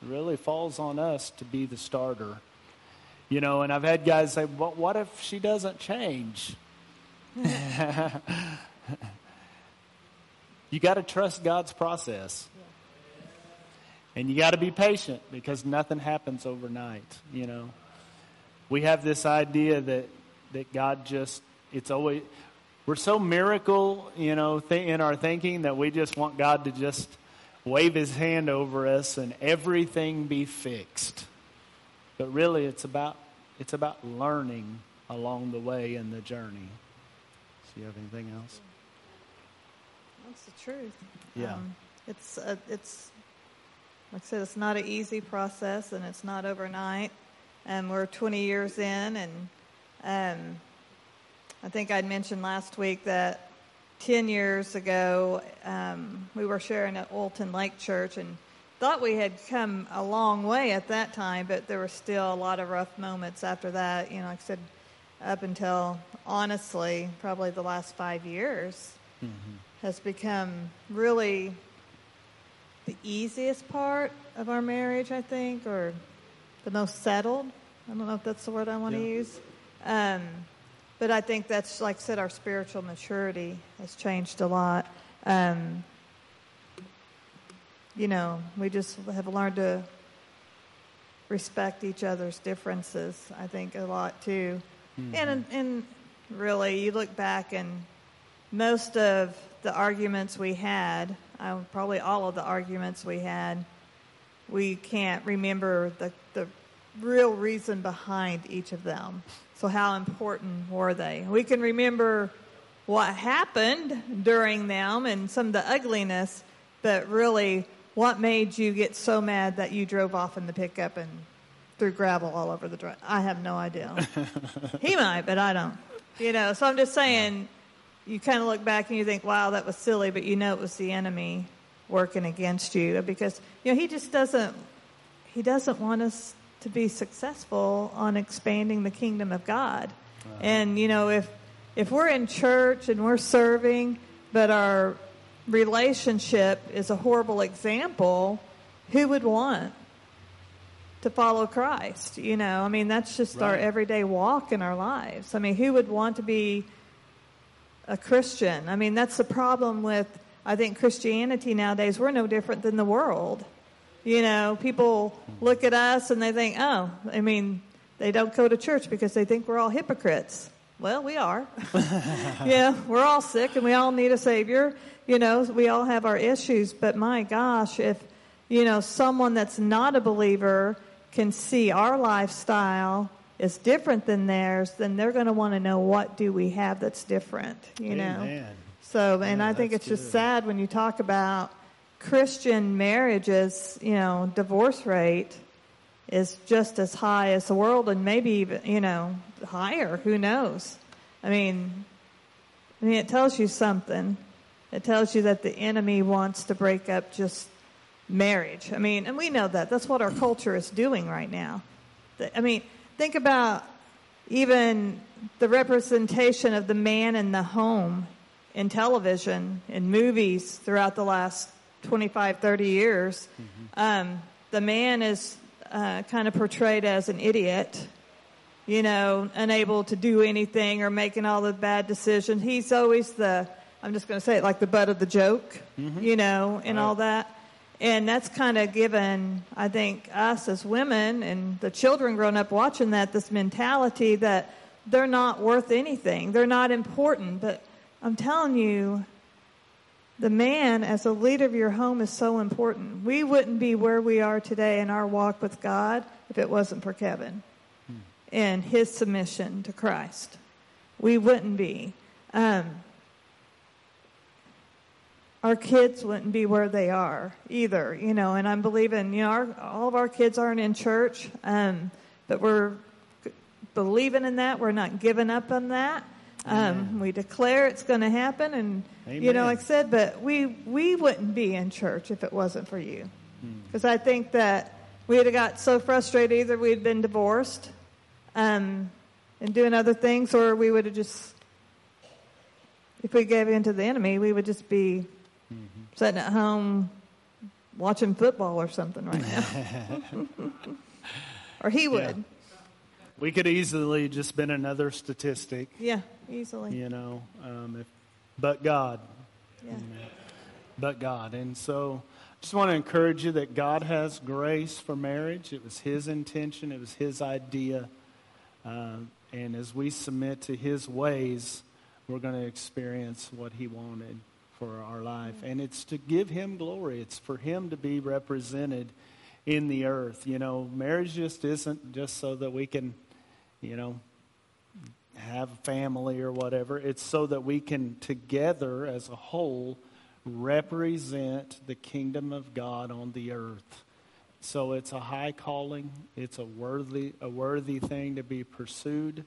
it really falls on us to be the starter. You know, and I've had guys say, well, what if she doesn't change? you got to trust God's process. And you got to be patient because nothing happens overnight, you know. We have this idea that that God just it's always we're so miracle, you know, th- in our thinking that we just want God to just wave his hand over us and everything be fixed. But really it's about it's about learning along the way in the journey. Do you have anything else? That's the truth. Yeah. Um, it's uh, it's like I said, it's not an easy process, and it's not overnight. And we're 20 years in, and um, I think I'd mentioned last week that 10 years ago um, we were sharing at Olton Lake Church, and thought we had come a long way at that time, but there were still a lot of rough moments after that. You know, like I said, up until honestly, probably the last five years mm-hmm. has become really the easiest part of our marriage, I think, or the most settled. I don't know if that's the word I want yeah. to use. Um, but I think that's, like I said, our spiritual maturity has changed a lot. Um, you know, we just have learned to respect each other's differences, I think, a lot too. Mm-hmm. And, and really, you look back and most of the arguments we had, uh, probably all of the arguments we had, we can't remember the, the real reason behind each of them. So, how important were they? We can remember what happened during them and some of the ugliness, but really, what made you get so mad that you drove off in the pickup and threw gravel all over the drive? I have no idea. he might, but I don't. You know, so I'm just saying you kind of look back and you think, wow, that was silly, but you know it was the enemy working against you because, you know, he just doesn't, he doesn't want us to be successful on expanding the kingdom of God. And, you know, if, if we're in church and we're serving, but our relationship is a horrible example, who would want to follow Christ? You know, I mean, that's just right. our everyday walk in our lives. I mean, who would want to be a Christian. I mean, that's the problem with, I think, Christianity nowadays. We're no different than the world. You know, people look at us and they think, oh, I mean, they don't go to church because they think we're all hypocrites. Well, we are. yeah, we're all sick and we all need a Savior. You know, we all have our issues. But my gosh, if, you know, someone that's not a believer can see our lifestyle is different than theirs, then they're going to want to know what do we have that's different, you Amen. know? So, and Yeah, I think it's just sad when you talk about Christian marriages, you know, divorce rate is just as high as the world and maybe even, you know, higher. Who knows? I mean, I mean, it tells you something. It tells you that the enemy wants to break up just marriage. I mean, and we know that. That's what our culture is doing right now. I mean, think about even the representation of the man in the home in television, in movies throughout the last 25, 30 years. Um, the man is uh, kind of portrayed as an idiot, you know, unable to do anything or making all the bad decisions. He's always the, I'm just going to say it like the butt of the joke, you know, and all that. And that's kind of given, I think, us as women and the children growing up watching that, this mentality that they're not worth anything. They're not important. But I'm telling you, the man as a leader of your home is so important. We wouldn't be where we are today in our walk with God if it wasn't for Kevin and his submission to Christ. We wouldn't be. Um, our kids wouldn't be where they are either, you know, and I'm believing, you know, our, all of our kids aren't in church, um, but we're believing in that. We're not giving up on that. Um, we declare it's going to happen, and you know, like I said, but we we wouldn't be in church if it wasn't for you, because I think that we would have got so frustrated either we'd been divorced, um, and doing other things, or we would have just, if we gave in to the enemy, we would just be sitting at home watching football or something right now, or he would, We could easily just been another statistic, yeah, easily, you know, um, if, but God, yeah. but God. And so I just want to encourage you that God has grace for marriage. It was His intention, it was His idea. Uh, and as we submit to His ways, we're going to experience what He wanted for our life. And it's to give Him glory, it's for Him to be represented in the earth. You know, marriage just isn't just so that we can, you know, have a family or whatever. It's so that we can together as a whole represent the kingdom of God on the earth. So it's a high calling. It's a worthy a worthy thing to be pursued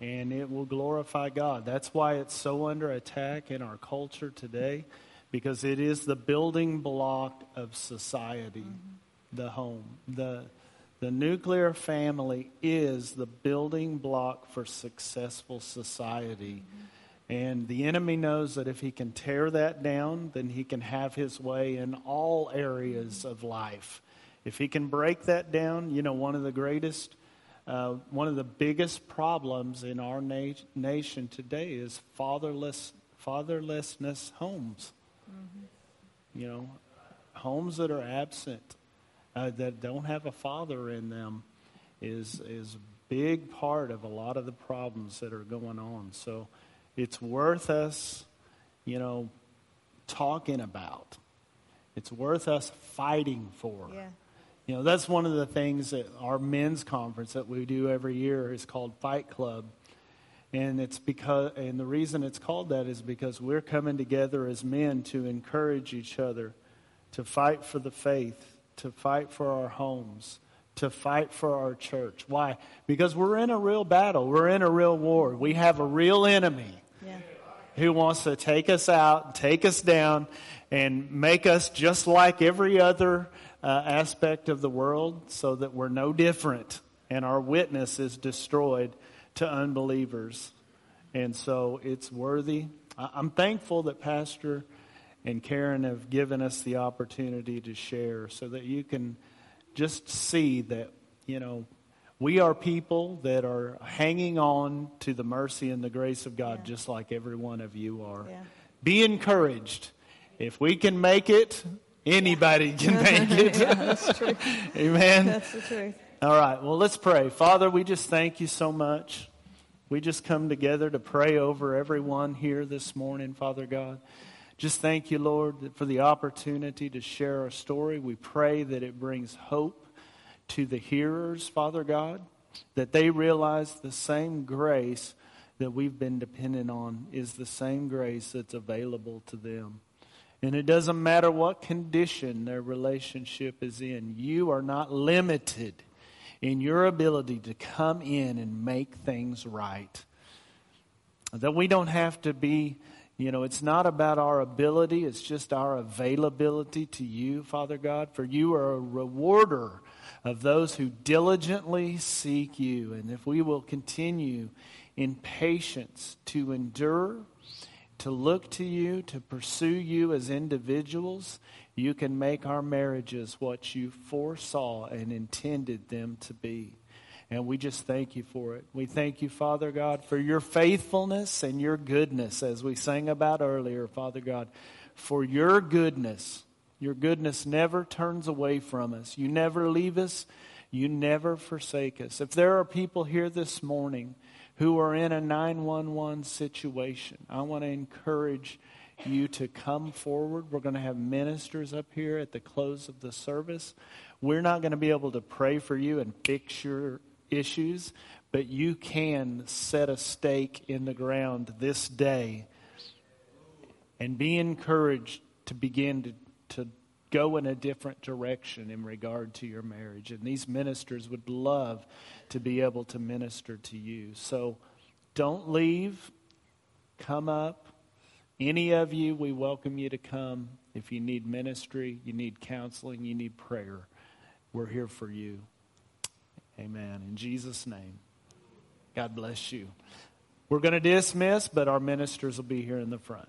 and it will glorify God. That's why it's so under attack in our culture today because it is the building block of society, mm-hmm. the home. The the nuclear family is the building block for successful society. And the enemy knows that if he can tear that down, then he can have his way in all areas of life. If he can break that down, you know, one of the greatest, uh, one of the biggest problems in our na- nation today is fatherless, fatherlessness homes. You know, homes that are absent, uh, that don't have a father in them, is is a big part of a lot of the problems that are going on. So, it's worth us, you know, talking about. It's worth us fighting for. Yeah. You know, that's one of the things that our men's conference that we do every year is called Fight Club. And it's because and the reason it's called that is because we're coming together as men to encourage each other to fight for the faith, to fight for our homes, to fight for our church. Why? Because we're in a real battle. We're in a real war. We have a real enemy Yeah. who wants to take us out, take us down, and make us just like every other uh, aspect of the world so that we're no different and our witness is destroyed to unbelievers. And so it's worthy. I- I'm thankful that Pastor and Karen have given us the opportunity to share so that you can just see that, you know, we are people that are hanging on to the mercy and the grace of God Yeah. just like every one of you are. Yeah. Be encouraged. If we can make it, anybody can make it. yeah, that's true. Amen. That's the truth. All right. Well, let's pray. Father, we just thank you so much. We just come together to pray over everyone here this morning, Father God. Just thank you, Lord, for the opportunity to share our story. We pray that it brings hope to the hearers, Father God, that they realize the same grace that we've been dependent on is the same grace that's available to them. And it doesn't matter what condition their relationship is in, you are not limited in your ability to come in and make things right. That we don't have to be, you know, it's not about our ability, it's just our availability to you, Father God. For you are a rewarder of those who diligently seek you. And if we will continue in patience to endure to look to you, to pursue you as individuals, you can make our marriages what you foresaw and intended them to be. And we just thank you for it. We thank you, Father God, for your faithfulness and your goodness, as we sang about earlier, Father God, for your goodness. Your goodness never turns away from us. You never leave us. You never forsake us. If there are people here this morning who are in a 911 situation. I want to encourage you to come forward. We're going to have ministers up here at the close of the service. We're not going to be able to pray for you and fix your issues, but you can set a stake in the ground this day and be encouraged to begin to, to go in a different direction in regard to your marriage. And these ministers would love to be able to minister to you. So don't leave. Come up. Any of you, we welcome you to come. If you need ministry, you need counseling, you need prayer, we're here for you. Amen. In Jesus' name, God bless you. We're going to dismiss, but our ministers will be here in the front.